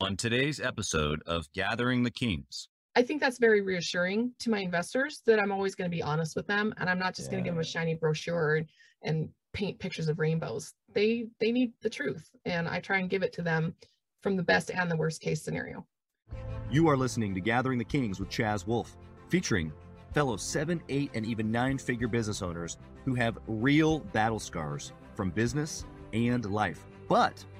on today's episode of Gathering the Kings. I think that's very reassuring to my investors that I'm always going to be honest with them and I'm not just going to give them a shiny brochure and, and paint pictures of rainbows. They they need the truth and I try and give it to them from the best and the worst case scenario. You are listening to Gathering the Kings with Chaz Wolfe, featuring fellow seven, eight, and even nine figure business owners who have real battle scars from business and life, but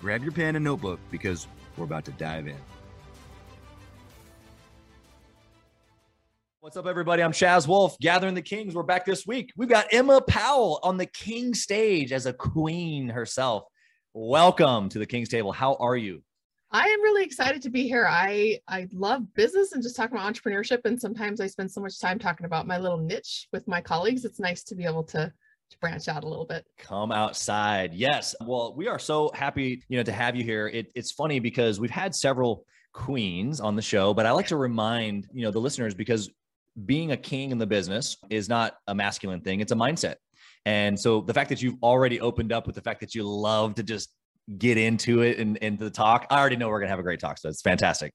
Grab your pen and notebook because we're about to dive in. What's up, everybody? I'm Chaz Wolfe, Gathering the Kings. We're back this week. We've got Emma Powell on the King stage as a queen herself. Welcome to the King's Table. How are you? I am really excited to be here. I I love business and just talking about entrepreneurship. And sometimes I spend so much time talking about my little niche with my colleagues. It's nice to be able to to branch out a little bit. Come outside. Yes. Well, we are so happy, you know, to have you here. It, it's funny because we've had several queens on the show, but I like to remind, you know, the listeners because being a king in the business is not a masculine thing, it's a mindset. And so the fact that you've already opened up with the fact that you love to just get into it and into the talk, I already know we're going to have a great talk. So it's fantastic.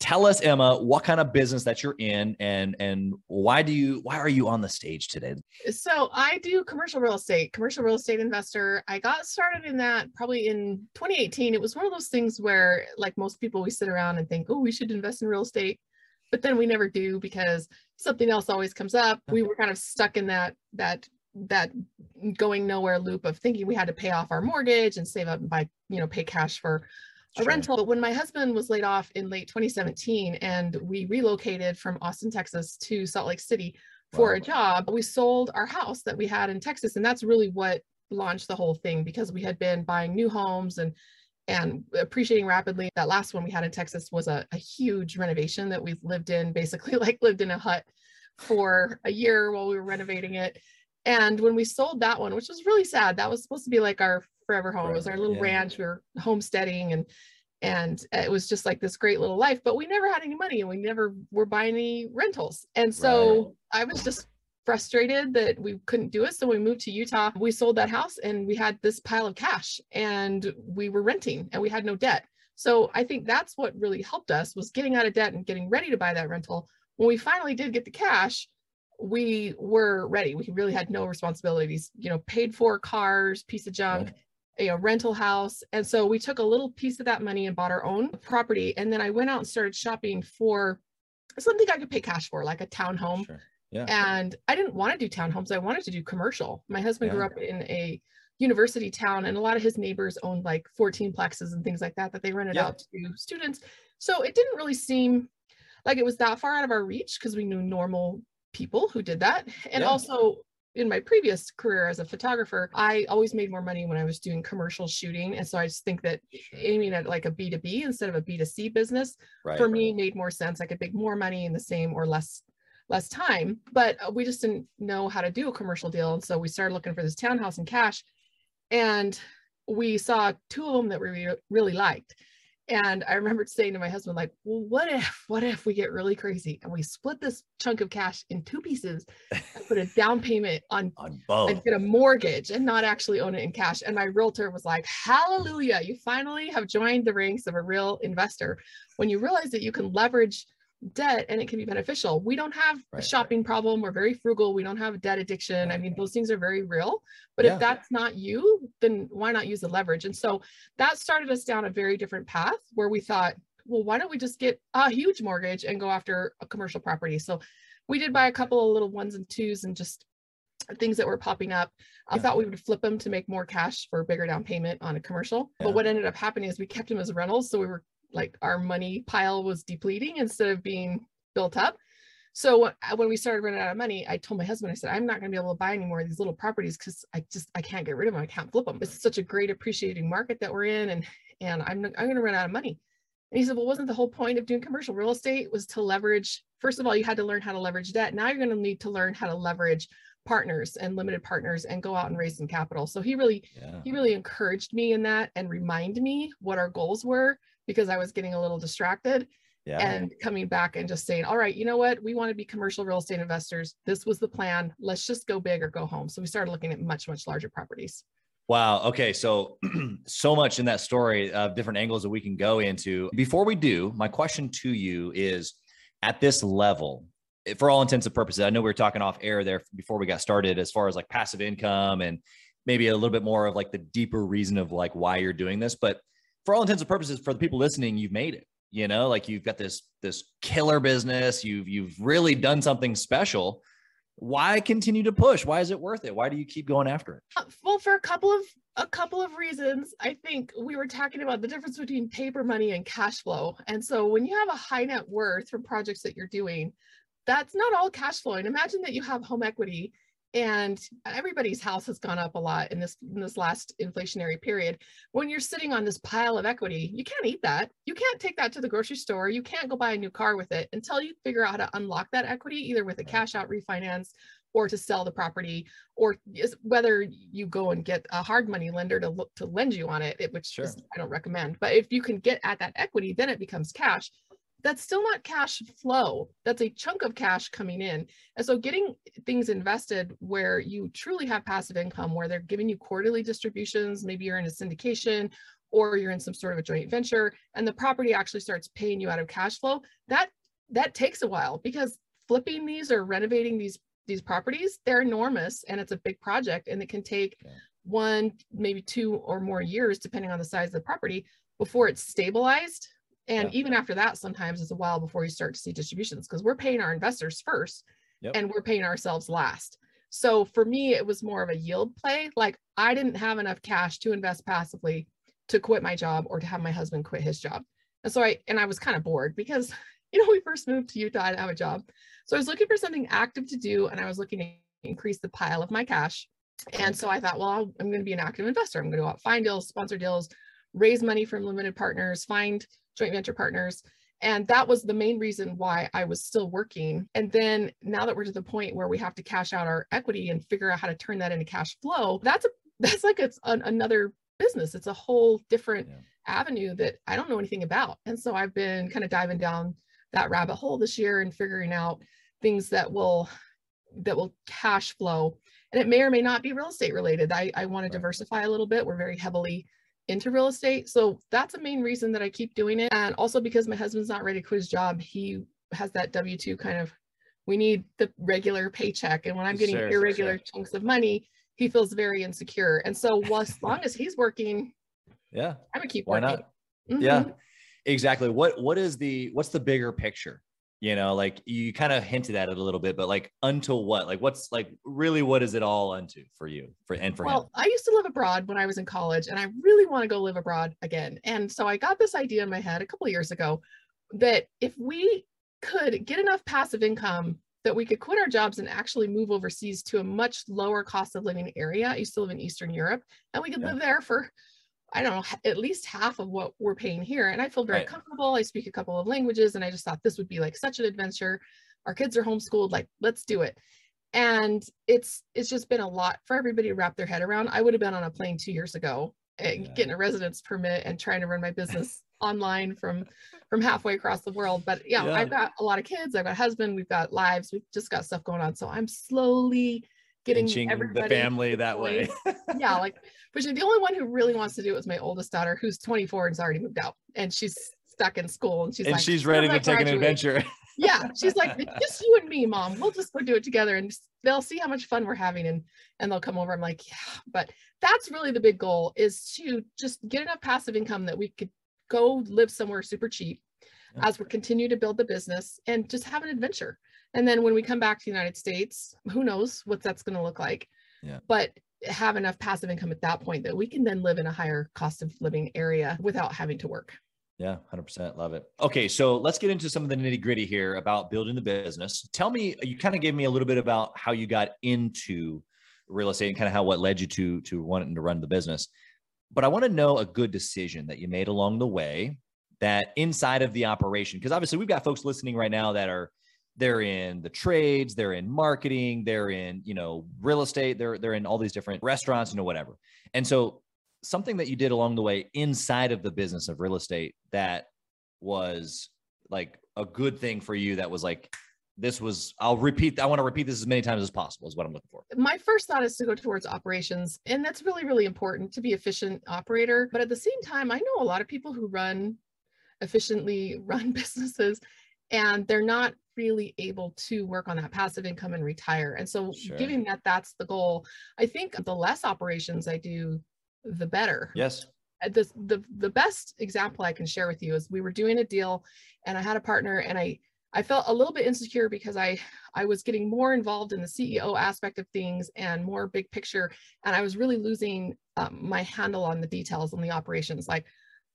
Tell us, Emma, what kind of business that you're in and and why do you why are you on the stage today? So I do commercial real estate, commercial real estate investor. I got started in that probably in 2018. It was one of those things where like most people we sit around and think, "Oh, we should invest in real estate." But then we never do because something else always comes up. We were kind of stuck in that that that going nowhere loop of thinking we had to pay off our mortgage and save up and buy, you know, pay cash for a sure. rental. But when my husband was laid off in late 2017 and we relocated from Austin, Texas to Salt Lake City for wow. a job, we sold our house that we had in Texas. And that's really what launched the whole thing because we had been buying new homes and and appreciating rapidly. That last one we had in Texas was a, a huge renovation that we've lived in, basically like lived in a hut for a year while we were renovating it. And when we sold that one, which was really sad, that was supposed to be like our forever home. Forever, it was our little yeah. ranch. We were homesteading and and it was just like this great little life, but we never had any money and we never were buying any rentals. And so right. I was just frustrated that we couldn't do it. So we moved to Utah. We sold that house and we had this pile of cash and we were renting and we had no debt. So I think that's what really helped us was getting out of debt and getting ready to buy that rental. When we finally did get the cash, we were ready. We really had no responsibilities, you know, paid for cars, piece of junk, a, a rental house. And so we took a little piece of that money and bought our own property. And then I went out and started shopping for something I could pay cash for, like a townhome. Sure. Yeah. And I didn't want to do townhomes. I wanted to do commercial. My husband yeah. grew up in a university town and a lot of his neighbors owned like 14 plexes and things like that that they rented yeah. out to students. So it didn't really seem like it was that far out of our reach because we knew normal people who did that. And yeah. also in my previous career as a photographer, I always made more money when I was doing commercial shooting. And so I just think that aiming at like a B2B instead of a B2C business right, for me made more sense. I could make more money in the same or less less time, but uh, we just didn't know how to do a commercial deal. And so we started looking for this townhouse in cash and we saw two of them that we re- really liked. And I remember saying to my husband, like, well, what if, what if we get really crazy and we split this chunk of cash in two pieces and put a down payment on, on both and get a mortgage and not actually own it in cash? And my realtor was like, hallelujah, you finally have joined the ranks of a real investor. When you realize that you can leverage debt and it can be beneficial. We don't have right. a shopping problem. We're very frugal. We don't have a debt addiction. I mean, those things are very real. But yeah. if that's not you, then why not use the leverage? And so that started us down a very different path where we thought, well, why don't we just get a huge mortgage and go after a commercial property? So we did buy a couple of little ones and twos and just things that were popping up. I yeah. thought we would flip them to make more cash for a bigger down payment on a commercial. Yeah. But what ended up happening is we kept them as rentals. So we were like our money pile was depleting instead of being built up. So uh, when we started running out of money, I told my husband, I said, I'm not going to be able to buy any more of these little properties because I just I can't get rid of them. I can't flip them. It's such a great appreciating market that we're in, and and I'm I'm going to run out of money. And he said, well, wasn't the whole point of doing commercial real estate was to leverage, first of all, you had to learn how to leverage debt. Now you're going to need to learn how to leverage partners and limited partners and go out and raise some capital. So he really, Yeah. he really encouraged me in that and remind me what our goals were because I was getting a little distracted Yeah. and coming back and just saying, all right, you know what? We want to be commercial real estate investors. This was the plan. Let's just go big or go home. So we started looking at much, much larger properties. Wow. Okay. So, so much in that story of different angles that we can go into. Before we do, my question to you is at this level, eh, for all intents and purposes, I know we were talking off air there before we got started as far as like passive income and maybe a little bit more of like the deeper reason of like why you're doing this. But for all intents and purposes, for the people listening, you've made it. You know, like you've got this this killer business. You've you've really done something special. Why continue to push? Why is it worth it? Why do you keep going after it? Uh, Well, for a couple of a couple of reasons, I think we were talking about the difference between paper money and cash flow. And so when you have a high net worth from projects that you're doing, that's not all cash flowing. Imagine that you have home equity and everybody's house has gone up a lot in this in this last inflationary period. When you're sitting on this pile of equity, you can't eat that. You can't take that to the grocery store. You can't go buy a new car with it until you figure out how to unlock that equity either with a cash out refinance or to sell the property or is whether you go and get a hard money lender to look to lend you on it, it- which Sure. is, I don't recommend. But if you can get at that equity, then it becomes cash. That's still not cash flow. That's a chunk of cash coming in. And so getting things invested where you truly have passive income, where they're giving you quarterly distributions, maybe you're in a syndication or you're in some sort of a joint venture and the property actually starts paying you out of cash flow, that that takes a while because flipping these or renovating these these properties, they're enormous and it's a big project and it can take Yeah. one, maybe two or more years, depending on the size of the property, before it's stabilized. And Yeah. even after that, sometimes it's a while before you start to see distributions because we're paying our investors first Yep. and we're paying ourselves last. So for me, it was more of a yield play. Like I didn't have enough cash to invest passively to quit my job or to have my husband quit his job. And so I, and I was kind of bored because, you know, we first moved to Utah, I didn't have a job. So I was looking for something active to do and I was looking to increase the pile of my cash. And so I thought, well, I'll- I'm going to be an active investor. I'm going to go out, find deals, sponsor deals, raise money from limited partners, find joint venture partners. And that was the main reason why I was still working. And then now that we're to the point where we have to cash out our equity and figure out how to turn that into cash flow, that's a that's like it's an, another business. It's a whole different Yeah. avenue that I don't know anything about. And so I've been kind of diving down that rabbit hole this year and figuring out things that will that will cash flow. And it may or may not be real estate related. I, I want Right. to diversify a little bit. We're very heavily into real estate. So that's a main reason that I keep doing it. And also because my husband's not ready to quit his job, he has that W 2 kind of, we need the regular paycheck. And when I'm getting Sure, irregular sure. chunks of money, he feels very insecure. And so while, as long as he's working, Yeah. I'm gonna keep Why working. not? Yeah. Mhm. Exactly. What what is the what's the bigger picture? You know, like you kind of hinted at it a little bit, but like until what? Like what's like really what is it all unto for you for and for him? Well, I used to live abroad when I was in college, and I really want to go live abroad again. And so I got this idea in my head a couple of years ago that if we could get enough passive income that we could quit our jobs and actually move overseas to a much lower cost of living area. I used to live in Eastern Europe, and we could Yeah. live there for I don't know, at least half of what we're paying here. And I feel very Right. comfortable. I speak a couple of languages, and I just thought this would be like such an adventure. Our kids are homeschooled, like let's do it. And it's it's just been a lot for everybody to wrap their head around. I would have been on a plane two years ago, eh, Yeah. getting a residence permit and trying to run my business online from from halfway across the world. But yeah, Yeah. I've got a lot of kids. I've got a husband. We've got lives. We've just got stuff going on. So I'm slowly getting the family that way. yeah, like which the only one who really wants to do it is my oldest daughter, who's 24 and has already moved out, and she's stuck in school, and she's and like, she's ready to take an adventure. Yeah, she's like, "It's just you and me, mom. We'll just go do it together, and they'll see how much fun we're having, and and they'll come over. I'm like, yeah, but that's really the big goal is to just get enough passive income that we could go live somewhere super cheap Yeah. as we continue to build the business and just have an adventure. And then when we come back to the United States, who knows what that's going to look like. Yeah. But have enough passive income at that point that we can then live in a higher cost of living area without having to work. Yeah, 100% love it. Okay, so let's get into some of the nitty gritty here about building the business. Tell me, you kind of gave me a little bit about how you got into real estate and kind of how what led you to to wanting to run the business. But I want to know a good decision that you made along the way that inside of the operation, because obviously we've got folks listening right now that are they're in the trades, they're in marketing, they're in, you know, real estate, they're they're in all these different restaurants, you know, whatever. And so something that you did along the way inside of the business of real estate that was like a good thing for you that was like this was i'll repeat i want to repeat this as many times as possible is what i'm looking for my first thought is to go towards operations and that's really really important to be efficient operator but at the same time i know a lot of people who run efficiently run businesses and they're not really able to work on that passive income and retire. And so Sure. given that that's the goal. I think the less operations i do the better. Yes. Uh, the, the the best example I can share with you is we were doing a deal and I had a partner and I I felt a little bit insecure because I I was getting more involved in the CEO aspect of things and more big picture. And I was really losing um, my handle on the details and the operations. Like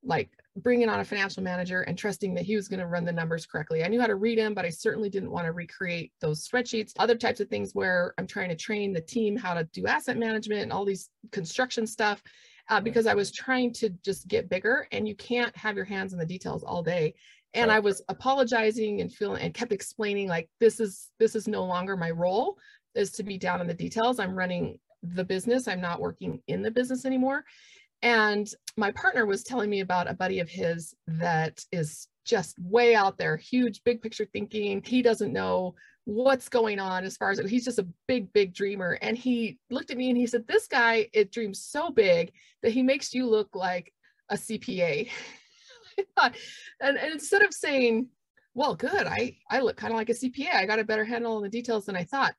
like bringing on a financial manager and trusting that he was going to run the numbers correctly. I knew how to read them, but I certainly didn't want to recreate those spreadsheets. Other types of things where I'm trying to train the team how to do asset management and all these construction stuff uh, because I was trying to just get bigger and you can't have your hands in the details all day. And I was apologizing and feeling and kept explaining like this is this is no longer my role is to be down in the details. I'm running the business. I'm not working in the business anymore. And my partner was telling me about a buddy of his that is just way out there, huge, big picture thinking. He doesn't know what's going on as far as he's just a big, big dreamer. And he looked at me and he said, This guy, it dreams so big that he makes you look like a CPA. And, and instead of saying, well, good, I, I look kind of like a CPA. I got a better handle on the details than I thought.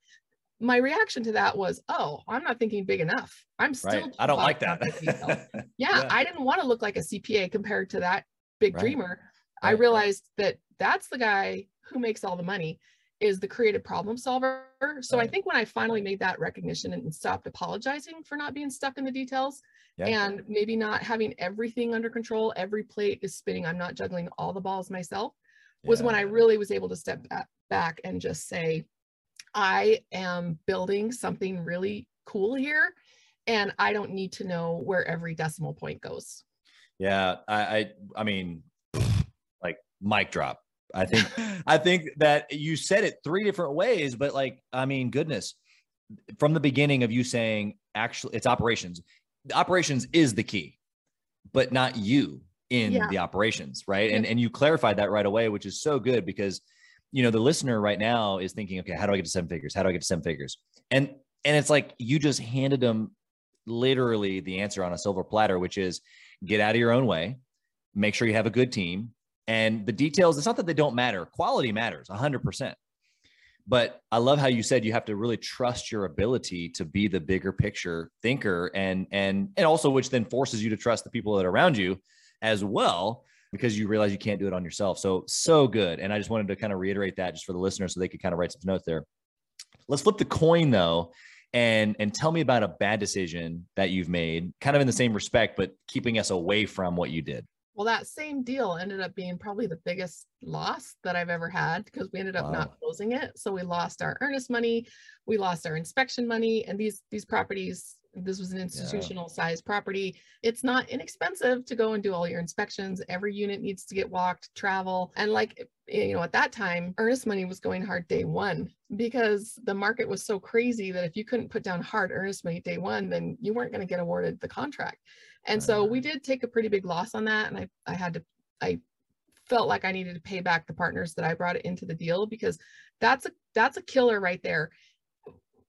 My reaction to that was, oh, I'm not thinking big enough. I'm still right i don't like that bogged down by details." yeah, Yeah. I didn't want to look like a CPA compared to that big Right. dreamer. I Right, right. realized that that's the guy who makes all the money is the creative problem solver. So I think when I finally made that recognition and stopped apologizing for not being stuck in the details Yeah. and maybe not having everything under control, every plate is spinning, I'm not juggling all the balls myself, was when I really was able to step back and just say, I am building something really cool here and I don't need to know where every decimal point goes. Yeah, I, I, I mean, like mic drop. I think, I think that you said it three different ways, but like, I mean, goodness, from the beginning of you saying, actually, it's operations. The operations is the key, but not you in Yeah. the operations, right? And and you clarified that right away, which is so good because, you know, the listener right now is thinking, okay, how do I get to seven figures? How do I get to seven figures? And and it's like you just handed them literally the answer on a silver platter, which is get out of your own way, make sure you have a good team. And the details, it's not that they don't matter. Quality matters 100%. But I love how you said you have to really trust your ability to be the bigger picture thinker and and and also which then forces you to trust the people that are around you as well because you realize you can't do it on yourself. So so good. And I just wanted to kind of reiterate that just for the listeners so they could kind of write some notes there. Let's flip the coin though and and tell me about a bad decision that you've made kind of in the same respect but keeping us away from what you did Well, that same deal ended up being probably the biggest loss that I've ever had because we ended up Wow. not closing it. So we lost our earnest money, we lost our inspection money, and these these properties. This was an institutional sized property. It's not inexpensive to go and do all your inspections. Every unit needs to get walked, travel, and like eh, you know, at that time, earnest money was going hard day one because the market was so crazy that if you couldn't put down hard earnest money day one, then you weren't going to get awarded the contract. And so we did take a pretty big loss on that. And I, I had to, I felt like I needed to pay back the partners that I brought into the deal because that's a, that's a killer right there.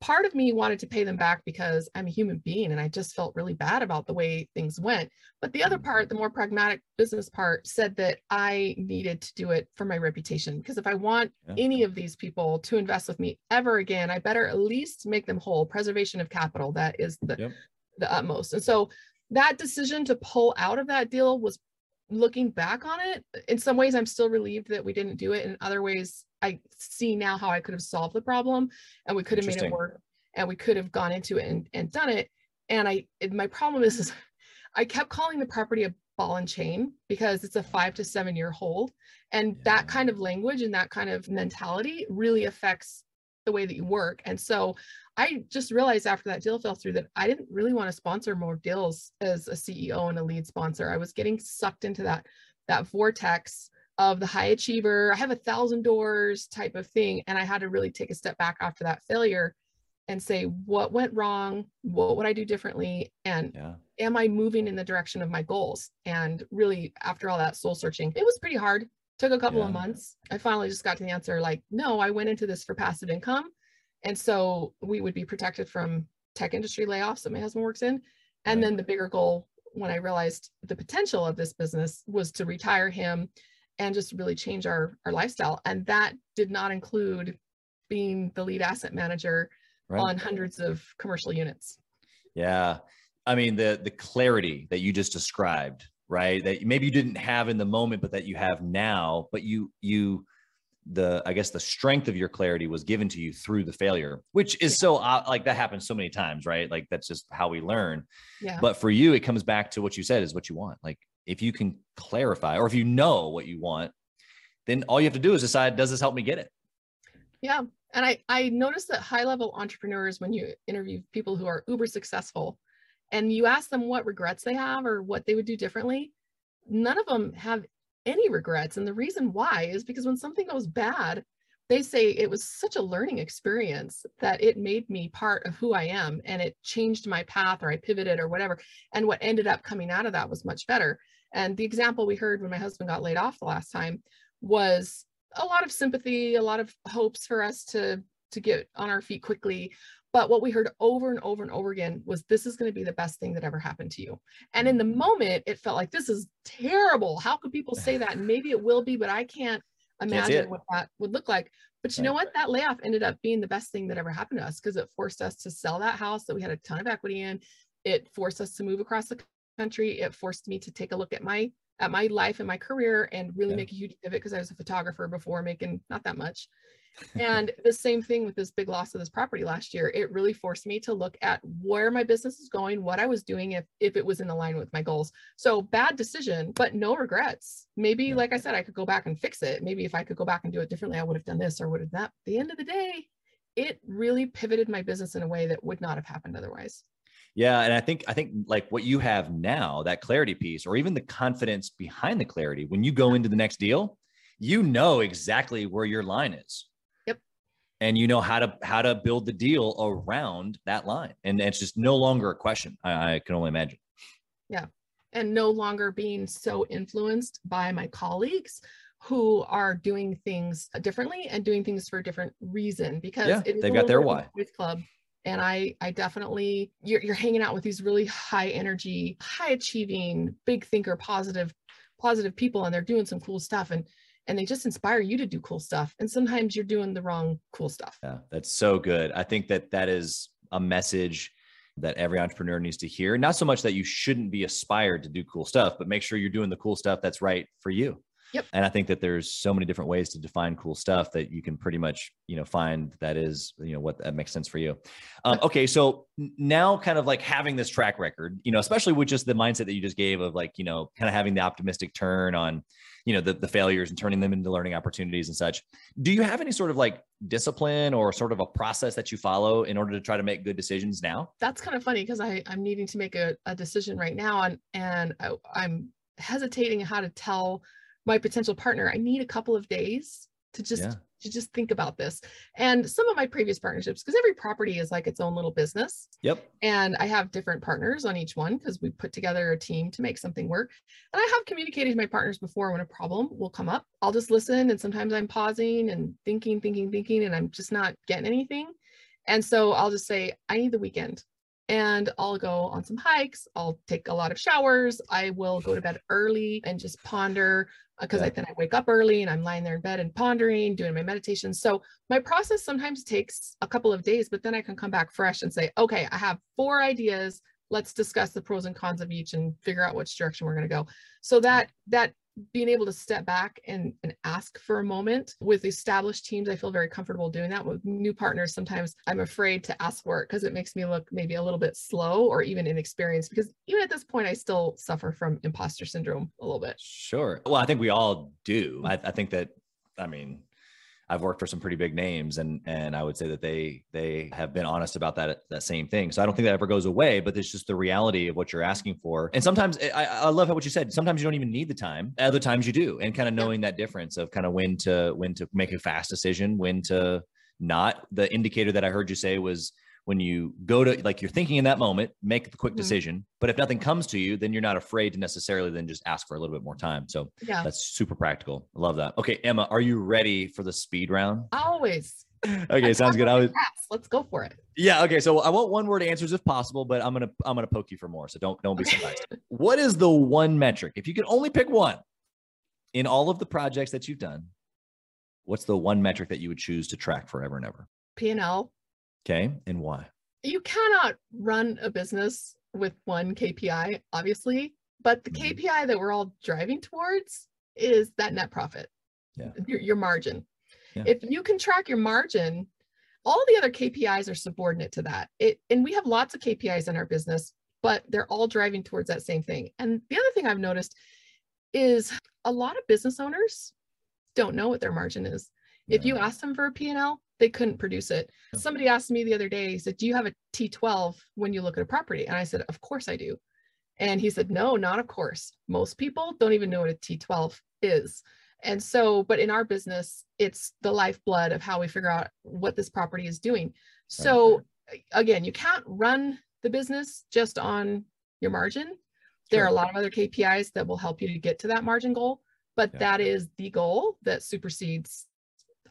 Part of me wanted to pay them back because I'm a human being and I just felt really bad about the way things went. But the other mm-hmm. part, the more pragmatic business part, said that I needed to do it for my reputation. Because if I want Yeah. any of these people to invest with me ever again, I better at least make them whole. Preservation of capital, that is the, Yep. the utmost. And so that decision to pull out of that deal was looking back on it in some ways i'm still relieved that we didn't do it in other ways i see now how i could have solved the problem and we could have made it work and we could have gone into it and, and done it and i it, my problem is, is i kept calling the property a ball and chain because it's a five to seven year hold and Yeah. that kind of language and that kind of mentality really affects the way that you work and so I just realized after that deal fell through that I didn't really want to sponsor more deals as a CEO and a lead sponsor. I was getting sucked into that that vortex of the high achiever, I have a thousand doors type of thing. And I had to really take a step back after that failure and say, what went wrong? What would I do differently? And Yeah. am I moving in the direction of my goals? And really, after all that soul searching, it was pretty hard. Took a couple of months. I finally just got to the answer like, no, I went into this for passive income. And so we would be protected from tech industry layoffs that my husband works in. And Right. then the bigger goal, when I realized the potential of this business, was to retire him and just really change our, our lifestyle. And that did not include being the lead asset manager Right. on hundreds of commercial units. Yeah. I mean, the the clarity that you just described, right? That maybe you didn't have in the moment, but that you have now, but you you the I guess the strength of your clarity was given to you through the failure, which is so uh, like that happens so many times, right? Like that's just how we learn. Yeah. But for you, it comes back to what you said is what you want. Like if you can clarify or if you know what you want, then all you have to do is decide, does this help me get it? Yeah. And I, I noticed that high level entrepreneurs, when you interview people who are uber successful and you ask them what regrets they have or what they would do differently, none of them have any regrets. And the reason why is because when something goes bad, they say it was such a learning experience that it made me part of who I am and it changed my path or I pivoted or whatever. And what ended up coming out of that was much better. And the example we heard when my husband got laid off the last time was a lot of sympathy, a lot of hopes for us to to get on our feet quickly. But what we heard over and over and over again was this is going to be the best thing that ever happened to you. And in the moment, it felt like this is terrible. How could people say that? Maybe it will be, but I can't imagine what that would look like. But you know what? That layoff ended up being the best thing that ever happened to us because it forced us to sell that house that we had a ton of equity in. It forced us to move across the country. It forced me to take a look at my at my life and my career and really Yeah. make a huge pivot because I was a photographer before making not that much. And the same thing with this big loss of this property last year. It really forced me to look at where my business is going, what I was doing if if it was in line with my goals. So bad decision, but no regrets. Maybe, Yeah. like I said, I could go back and fix it. Maybe if I could go back and do it differently, I would have done this or would have that. At the end of the day, it really pivoted my business in a way that would not have happened otherwise. Yeah, and I think I think like what you have now, that clarity piece, or even the confidence behind the clarity, when you go into the next deal, you know exactly where your line is. Yep. And you know how to how to build the deal around that line, and it's just no longer a question. I, I can only imagine. Yeah, and no longer being so influenced by my colleagues who are doing things differently and doing things for a different reason because Yeah, they've got their why. boys club and i i definitely you're, you're hanging out with these really high energy high achieving big thinker positive positive people and they're doing some cool stuff and and they just inspire you to do cool stuff and sometimes you're doing the wrong cool stuff Yeah, that's so good. I think that that is a message that every entrepreneur needs to hear. Not so much that you shouldn't be aspired to do cool stuff, but make sure you're doing the cool stuff that's right for you. Yep. And I think that there's so many different ways to define cool stuff that you can pretty much, you know, find that is, you know, what that makes sense for you. Um, okay, so now kind of like having this track record, you know, especially with just the mindset that you just gave of like, you know, kind of having the optimistic turn on, you know, the the failures and turning them into learning opportunities and such. Do you have any sort of like discipline or sort of a process that you follow in order to try to make good decisions now? that's kind of funny because I I'm needing to make a, a decision right now and and I, I'm hesitating how to tell my potential partner I need a couple of days to just Yeah. to just think about this. And some of my previous partnerships because every property is like its own little business Yep. and I have different partners on each one because we put together a team to make something work. And I have communicated to my partners before when a problem will come up. I'll just listen and sometimes I'm pausing and thinking, thinking, thinking, and I'm just not getting anything. And so I'll just say, I need the weekend. And I'll go on some hikes. I'll take a lot of showers. I will go to bed early and just ponder Uh, because I Yeah. then I wake up early and I'm lying there in bed and pondering, doing my meditation. So my process sometimes takes a couple of days, but then I can come back fresh and say, okay, I have four ideas. Let's discuss the pros and cons of each and figure out which direction we're going to go. So that that being able to step back and, and ask for a moment with established teams, I feel very comfortable doing that. With new partners, sometimes I'm afraid to ask for it because it makes me look maybe a little bit slow or even inexperienced. Because even at this point, I still suffer from imposter syndrome a little bit. Sure. Well, I think we all do. I, I think that, I mean, I've worked for some pretty big names, and and I would say that they they have been honest about that that same thing. So I don't think that ever goes away, but it's just the reality of what you're asking for. And sometimes I, I love how what you said. Sometimes you don't even need the time. Other times you do, and kind of knowing that difference of kind of when to when to make a fast decision, when to not. The indicator that I heard you say was when you go to like you're thinking in that moment make the quick mm-hmm. decision but if nothing comes to you then you're not afraid to necessarily then just ask for a little bit more time. So yeah. that's super practical. I love that. Okay emma are you ready for the speed round? Always. Okay sounds good. i was let's go for it. Yeah okay so i want one word answers if possible but i'm gonna i'm gonna poke you for more so don't don't be surprised. What is the one metric? If you could only pick one in all of the projects that you've done what's the one metric that you would choose to track forever and ever? P&l Okay. And why? You cannot run a business with one KPI, obviously, but the mm-hmm. KPI that we're all driving towards is that net profit, yeah. your, your margin. Yeah. If you can track your margin, all the other KPIs are subordinate to that. It, and we have lots of KPIs in our business, but they're all driving towards that same thing. And the other thing I've noticed is a lot of business owners don't know what their margin is. If you ask them for a P&L, they couldn't produce it. Somebody asked me the other day, he said, Do you have a T12 when you look at a property? And I said, Of course I do. And he said, No, not of course. Most people don't even know what a T12 is. And so, but in our business, it's the lifeblood of how we figure out what this property is doing. So, again, you can't run the business just on your margin. There are a lot of other KPIs that will help you to get to that margin goal, but yeah. that is the goal that supersedes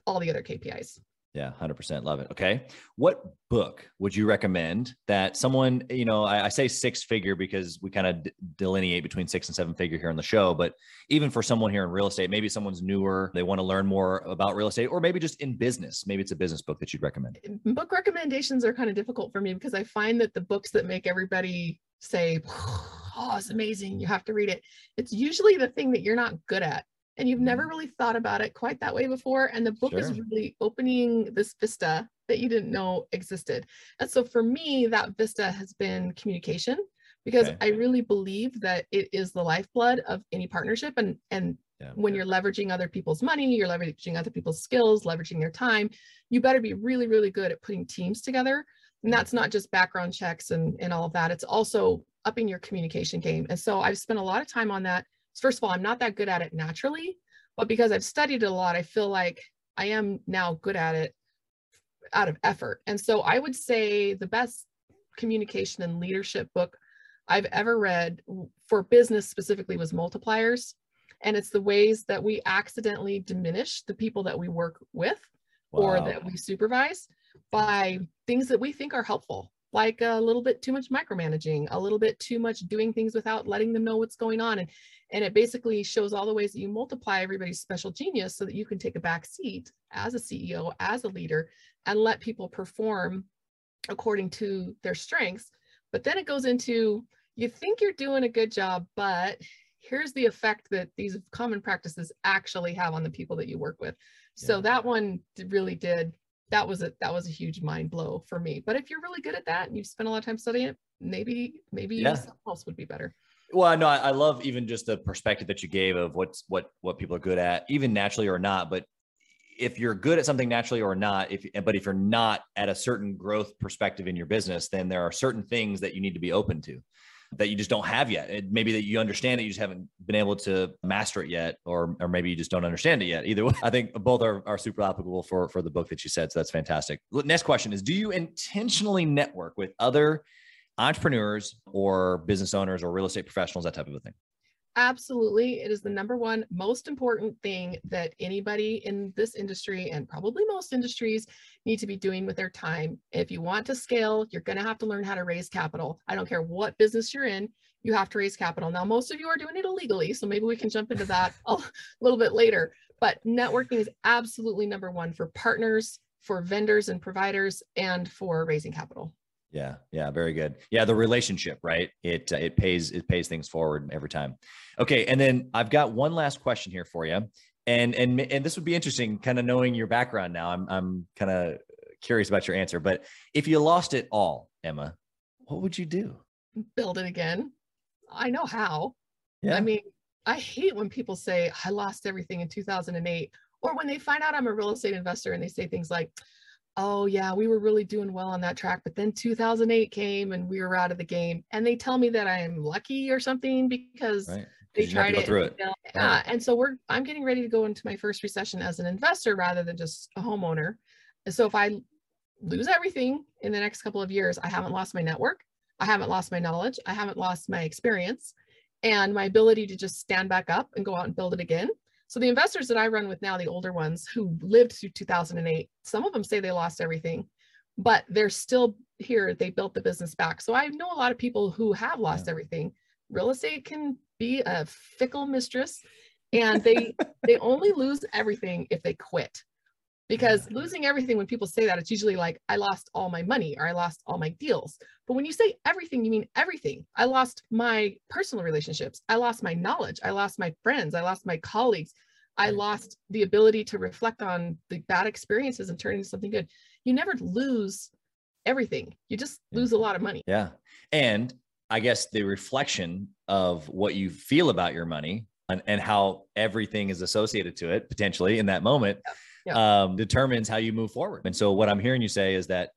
all the other KPIs. Yeah, 100% love it. Okay. What book would you recommend that someone, you know, I, I say six figure because we kind of d- delineate between six and seven figure here on the show, but even for someone here in real estate, maybe someone's newer, they want to learn more about real estate, or maybe just in business, maybe it's a business book that you'd recommend. Book recommendations are kind of difficult for me because I find that the books that make everybody say, oh, it's amazing, you have to read it, it's usually the thing that you're not good at and you've never mm-hmm. really thought about it quite that way before. And the book sure. is really opening this vista that you didn't know existed. And so for me, that vista has been communication because okay. I really believe that it is the lifeblood of any partnership. And, and yeah. when you're leveraging other people's money, you're leveraging other people's skills, leveraging their time, you better be really, really good at putting teams together. And that's not just background checks and, and all of that. It's also upping your communication game. And so I've spent a lot of time on that first of all, I'm not that good at it naturally, but because I've studied it a lot, I feel like I am now good at it out of effort. And so I would say the best communication and leadership book I've ever read for business specifically was Multipliers. And it's the ways that we accidentally diminish the people that we work with wow. or that we supervise by things that we think are helpful like a little bit too much micromanaging, a little bit too much doing things without letting them know what's going on. And, and it basically shows all the ways that you multiply everybody's special genius so that you can take a back seat as a CEO, as a leader, and let people perform according to their strengths. But then it goes into you think you're doing a good job, but here's the effect that these common practices actually have on the people that you work with. Yeah. So that one really did that was a that was a huge mind blow for me. But if you're really good at that and you've spent a lot of time studying it, maybe maybe yeah. something else would be better. Well, no, I, I love even just the perspective that you gave of what's what what people are good at, even naturally or not. But if you're good at something naturally or not, if but if you're not at a certain growth perspective in your business, then there are certain things that you need to be open to that you just don't have yet. It, maybe that you understand it, you just haven't been able to master it yet, or or maybe you just don't understand it yet. Either way, I think both are, are super applicable for for the book that you said. So that's fantastic. Next question is: Do you intentionally network with other entrepreneurs or business owners or real estate professionals, that type of a thing? Absolutely. It is the number one most important thing that anybody in this industry and probably most industries need to be doing with their time. If you want to scale, you're going to have to learn how to raise capital. I don't care what business you're in, you have to raise capital. Now, most of you are doing it illegally, so maybe we can jump into that a little bit later. But networking is absolutely number one for partners, for vendors and providers, and for raising capital. Yeah, yeah, very good. Yeah, the relationship, right? It uh, it pays it pays things forward every time. Okay, and then I've got one last question here for you, and and and this would be interesting, kind of knowing your background now. I'm I'm kind of curious about your answer, but if you lost it all, Emma, what would you do? Build it again. I know how. Yeah. I mean, I hate when people say I lost everything in 2008 Or when they find out I'm a real estate investor and they say things like, oh yeah, we were really doing well on that track, but then 2008 came and we were out of the game. And they tell me that I'm lucky or something because Right. they 'Cause you to tried it. it. Yeah, and so we're I'm getting ready to go into my first recession as an investor rather than just a homeowner. And so if I lose everything in the next couple of years, I haven't lost my network, I haven't lost my knowledge, I haven't lost my experience, and my ability to just stand back up and go out and build it again. So the investors that I run with now, the older ones who lived through 2008, some of them say they lost everything, but they're still here. They built the business back. So I know a lot of people who have lost everything. Real estate can be a fickle mistress and they they only lose everything if they quit. Because losing everything when people say that it's usually like I lost all my money or I lost all my deals. But when you say everything, you mean everything. I lost my personal relationships. I lost my knowledge. I lost my friends. I lost my colleagues. I lost the ability to reflect on the bad experiences and turn into something good. You never lose everything. You just lose a lot of money. Yeah. And I guess the reflection of what you feel about your money and, and how everything is associated to it potentially in that moment Um, determines how you move forward. And so what I'm hearing you say is that,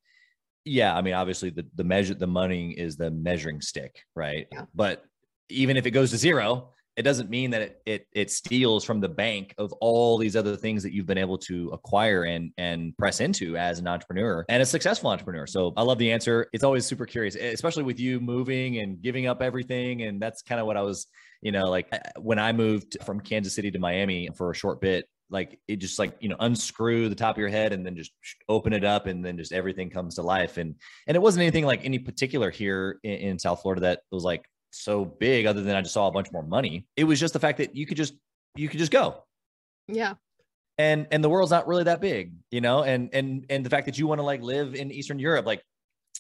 yeah, I mean, obviously the, the measure, the money is the measuring stick, right? Yeah. But even if it goes to zero, it doesn't mean that it, it it steals from the bank of all these other things that you've been able to acquire and and press into as an entrepreneur and a successful entrepreneur. So I love the answer. It's always super curious, especially with you moving and giving up everything. And that's kind of what I was, you know, like uh, when I moved from Kansas City to Miami for a short bit, like it just like you know unscrew the top of your head and then just open it up and then just everything comes to life. And and it wasn't anything like any particular here in, in south florida that was like so big other than i just saw a bunch more money. It was just the fact that you could just you could just go. Yeah. and and the world's not really that big you know? And and and the fact that you want to like live in eastern europe like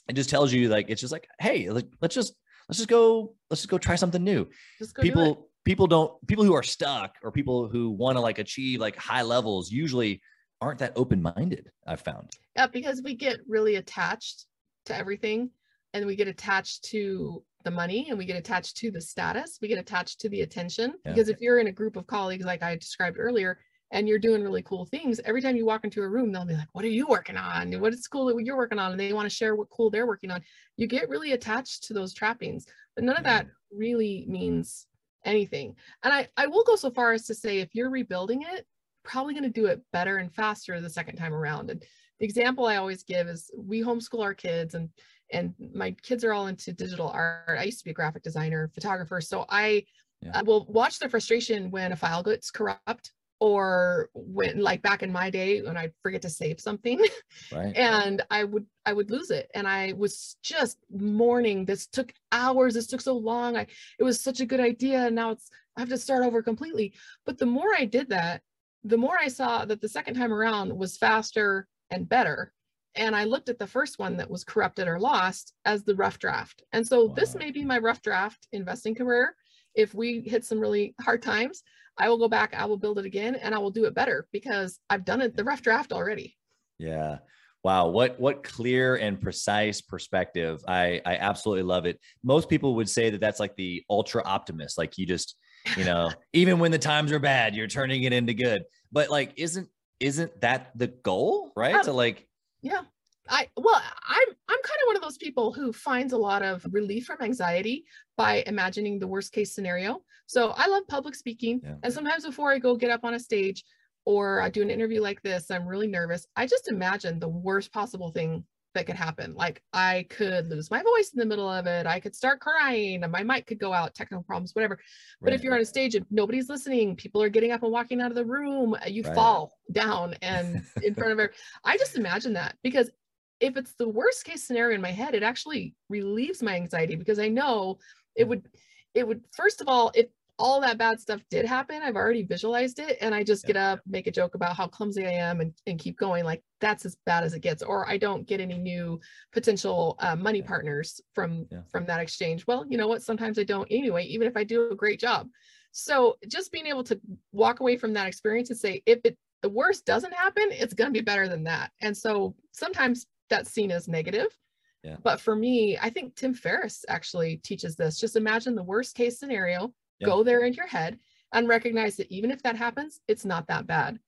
it just tells you like it's just like hey like, let's just let's just go let's just go try something new. Just go do it. people people don't people who are stuck or people who want to like achieve like high levels usually aren't that open-minded i've found Yeah, because we get really attached to everything and we get attached to the money and we get attached to the status. We get attached to the attention. Yeah. Because if you're in a group of colleagues, like I described earlier, and you're doing really cool things, every time you walk into a room, they'll be like, What are you working on? What is cool that you're working on? And they want to share what cool they're working on. You get really attached to those trappings, but none of mm-hmm. that really means anything. And I, I will go so far as to say if you're rebuilding it, probably going to do it better and faster the second time around. And the example I always give is we homeschool our kids and and my kids are all into digital art. I used to be a graphic designer, photographer, so I, Yeah. Will watch the frustration when a file gets corrupt or when like back in my day when I forget to save something right. and I would I would lose it and I was just mourning. This took hours this took so long. I it was such a good idea and now it's I have to start over completely. But the more I did that the more I saw that the second time around was faster and better and I looked at the first one that was corrupted or lost as the rough draft. And so this may be my rough draft investing career if we hit some really hard times I will go back I will build it again and I will do it better because I've done it the rough draft already. Yeah. Wow. What what clear and precise perspective. I i absolutely love it. Most people would say that that's like the ultra optimist like you just you know even when the times are bad you're turning it into good. But like isn't isn't that the goal right? Um, to like Yeah. I well, I'm I'm kind of one of those people who finds a lot of relief from anxiety by imagining the worst case scenario. So I love public speaking. Yeah. And sometimes before I go get up on a stage or I do an interview like this, I'm really nervous. I just imagine the worst possible thing that could happen. Like I could lose my voice in the middle of it. I could start crying. and My mic could go out, technical problems, whatever. But if you're on a stage and nobody's listening, people are getting up and walking out of the room, you Right. fall down and in front of her. I just imagine that because if it's the worst case scenario in my head, it actually relieves my anxiety because I know it would, it would, first of all, if all that bad stuff did happen, I've already visualized it and I just Yeah. get up, make a joke about how clumsy I am and, and keep going. Like that's as bad as it gets. Or I don't get any new potential uh, money Yeah. partners from, Yeah. from that exchange. Well, you know what? Sometimes I don't anyway, even if I do a great job. So just being able to walk away from that experience and say, if it the worst doesn't happen, it's going to be better than that. And so sometimes that's seen as negative. Yeah. But for me, I think Tim Ferriss actually teaches this. Just imagine the worst case scenario, Yeah. go there in your head, and recognize that even if that happens, it's not that bad.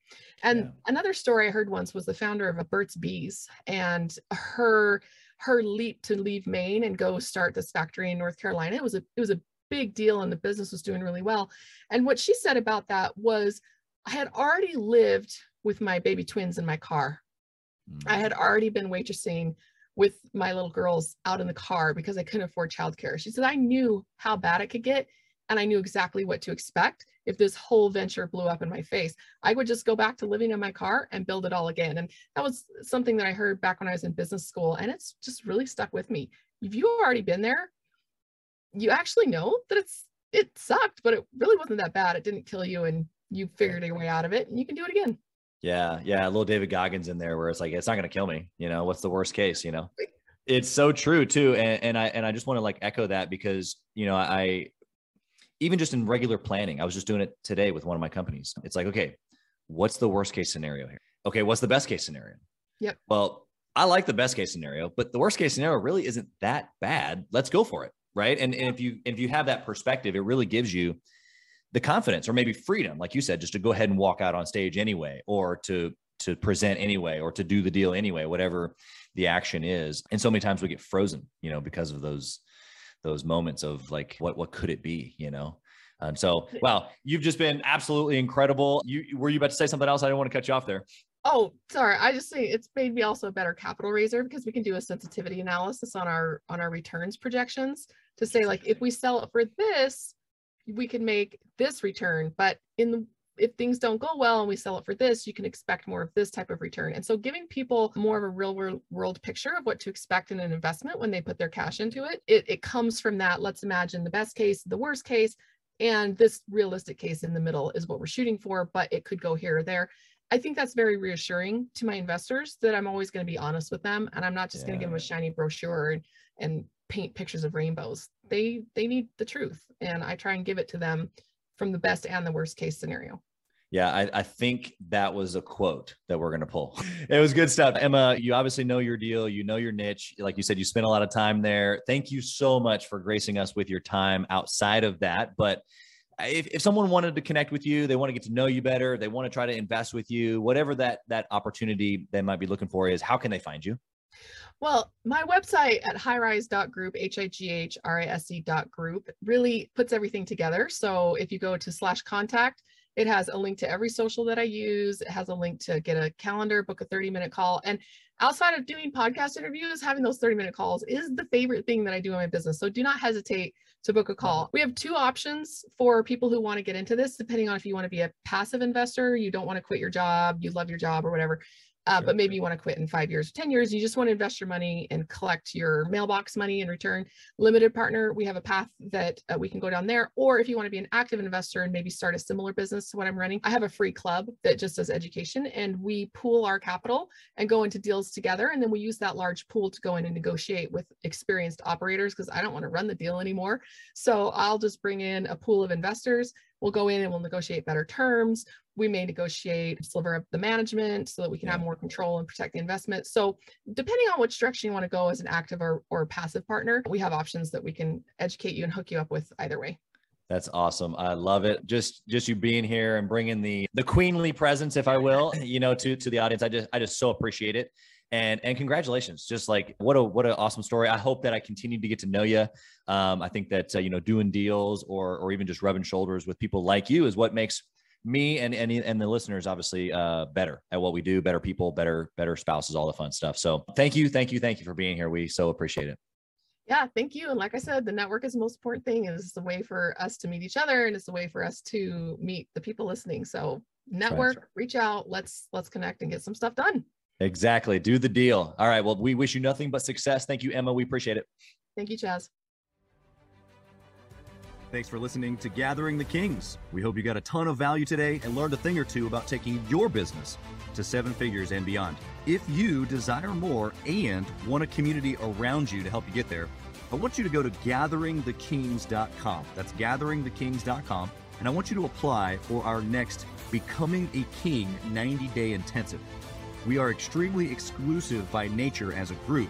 And Yeah. another story I heard once was the founder of a Burt's Bees and her her leap to leave Maine and go start this factory in North Carolina. It was a it was a big deal and the business was doing really well. And what she said about that was I had already lived with my baby twins in my car. I Mm. had already been waitressing with my little girls out in the car because I couldn't afford childcare. She said I knew how bad it could get and I knew exactly what to expect if this whole venture blew up in my face. I would just go back to living in my car and build it all again. And that was something that I heard back when I was in business school and it's just really stuck with me. If you've already been there, you actually know that it's it sucked, but it really wasn't that bad. It didn't kill you and you figured your way out of it and you can do it again. Yeah, yeah, little David Goggins in there, where it's like it's not going to kill me. You know, what's the worst case? You know, it's so true too, and, and I and I just want to like echo that because you know I even just in regular planning, I was just doing it today with one of my companies. It's like, okay, what's the worst case scenario here? Okay, what's the best case scenario? Yep. Well, I like the best case scenario, but the worst case scenario really isn't that bad. Let's go for it, right? And, and if you if you have that perspective, it really gives you the confidence or maybe freedom, like you said, just to go ahead and walk out on stage anyway, or to to present anyway, or to do the deal anyway, whatever the action is. And so many times we get frozen, you know, because of those those moments of like, what what could it be, you know? Um, so, wow, you've just been absolutely incredible. You were you about to say something else? I didn't want to cut you off there. Oh, sorry. I just think it's made me also a better capital raiser because we can do a sensitivity analysis on our on our returns projections to say like if we sell it for this, we can make this return. But in the if things don't go well and we sell it for this, you can expect more of this type of return. And so giving people more of a real world, world picture of what to expect in an investment when they put their cash into it, it, it comes from that. Let's imagine the best case, the worst case, and this realistic case in the middle is what we're shooting for, but it could go here or there. I think that's very reassuring to my investors that I'm always going to be honest with them and I'm not just going to give them a shiny brochure and, and paint pictures of rainbows. They they need the truth and I try and give it to them from the best and the worst case scenario. Yeah, I, I think that was a quote that we're going to pull. It was good stuff. Emma, you obviously know your deal. You know your niche. Like you said, you spent a lot of time there. Thank you so much for gracing us with your time outside of that. But if, if someone wanted to connect with you, they want to get to know you better, they want to try to invest with you, whatever that that opportunity they might be looking for is, how can they find you? Well, my website at highrise.group, H-I-G-H-R-I-S-E dot group really puts everything together. So if you go to slash contact, it has a link to every social that I use. It has a link to get a calendar, book a 30 minute call. And outside of doing podcast interviews, having those 30 minute calls is the favorite thing that I do in my business. So do not hesitate to book a mm-hmm. call. We have two options for people who want to get into this, depending on if you want to be a passive investor, you don't want to quit your job, you love your job or whatever. Uh, but maybe you want to quit in five years, 10 years, you just want to invest your money and collect your mailbox money in return. Limited partner, we have a path that uh, we can go down there. Or if you want to be an active investor and maybe start a similar business to what I'm running, I have a free club that just does education and we pool our capital and go into deals together. And then we use that large pool to go in and negotiate with experienced operators because I don't want to run the deal anymore. So I'll just bring in a pool of investors. We'll go in and we'll negotiate better terms. We may negotiate a sliver up the management so that we can have more control and protect the investment. So depending on which direction you want to go as an active or, or passive partner, we have options that we can educate you and hook you up with either way. That's awesome. I love it. Just just you being here and bringing the the queenly presence, if I will, you know, to to the audience. I just I just so appreciate it. And and congratulations. Just like what a what an awesome story. I hope that I continue to get to know you. Um, I think that uh, you know doing deals or or even just rubbing shoulders with people like you is what makes me and and and the listeners obviously uh better at what we do better people better better spouses all the fun stuff so thank you thank you thank you for being here we so appreciate it Yeah, thank you. And like I said, the network is the most important thing. and It's a way for us to meet each other and it's a way for us to meet the people listening. So right. network, reach out, let's let's connect and get some stuff done. exactly do the deal all right well we wish you nothing but success thank you emma we appreciate it Thank you, Chaz. Thanks for listening to Gathering the Kings. We hope you got a ton of value today and learned a thing or two about taking your business to seven figures and beyond. If you desire more and want a community around you to help you get there, I want you to go to gatheringthekings.com. That's gatheringthekings.com. And I want you to apply for our next Becoming a King 90 day intensive. We are extremely exclusive by nature as a group,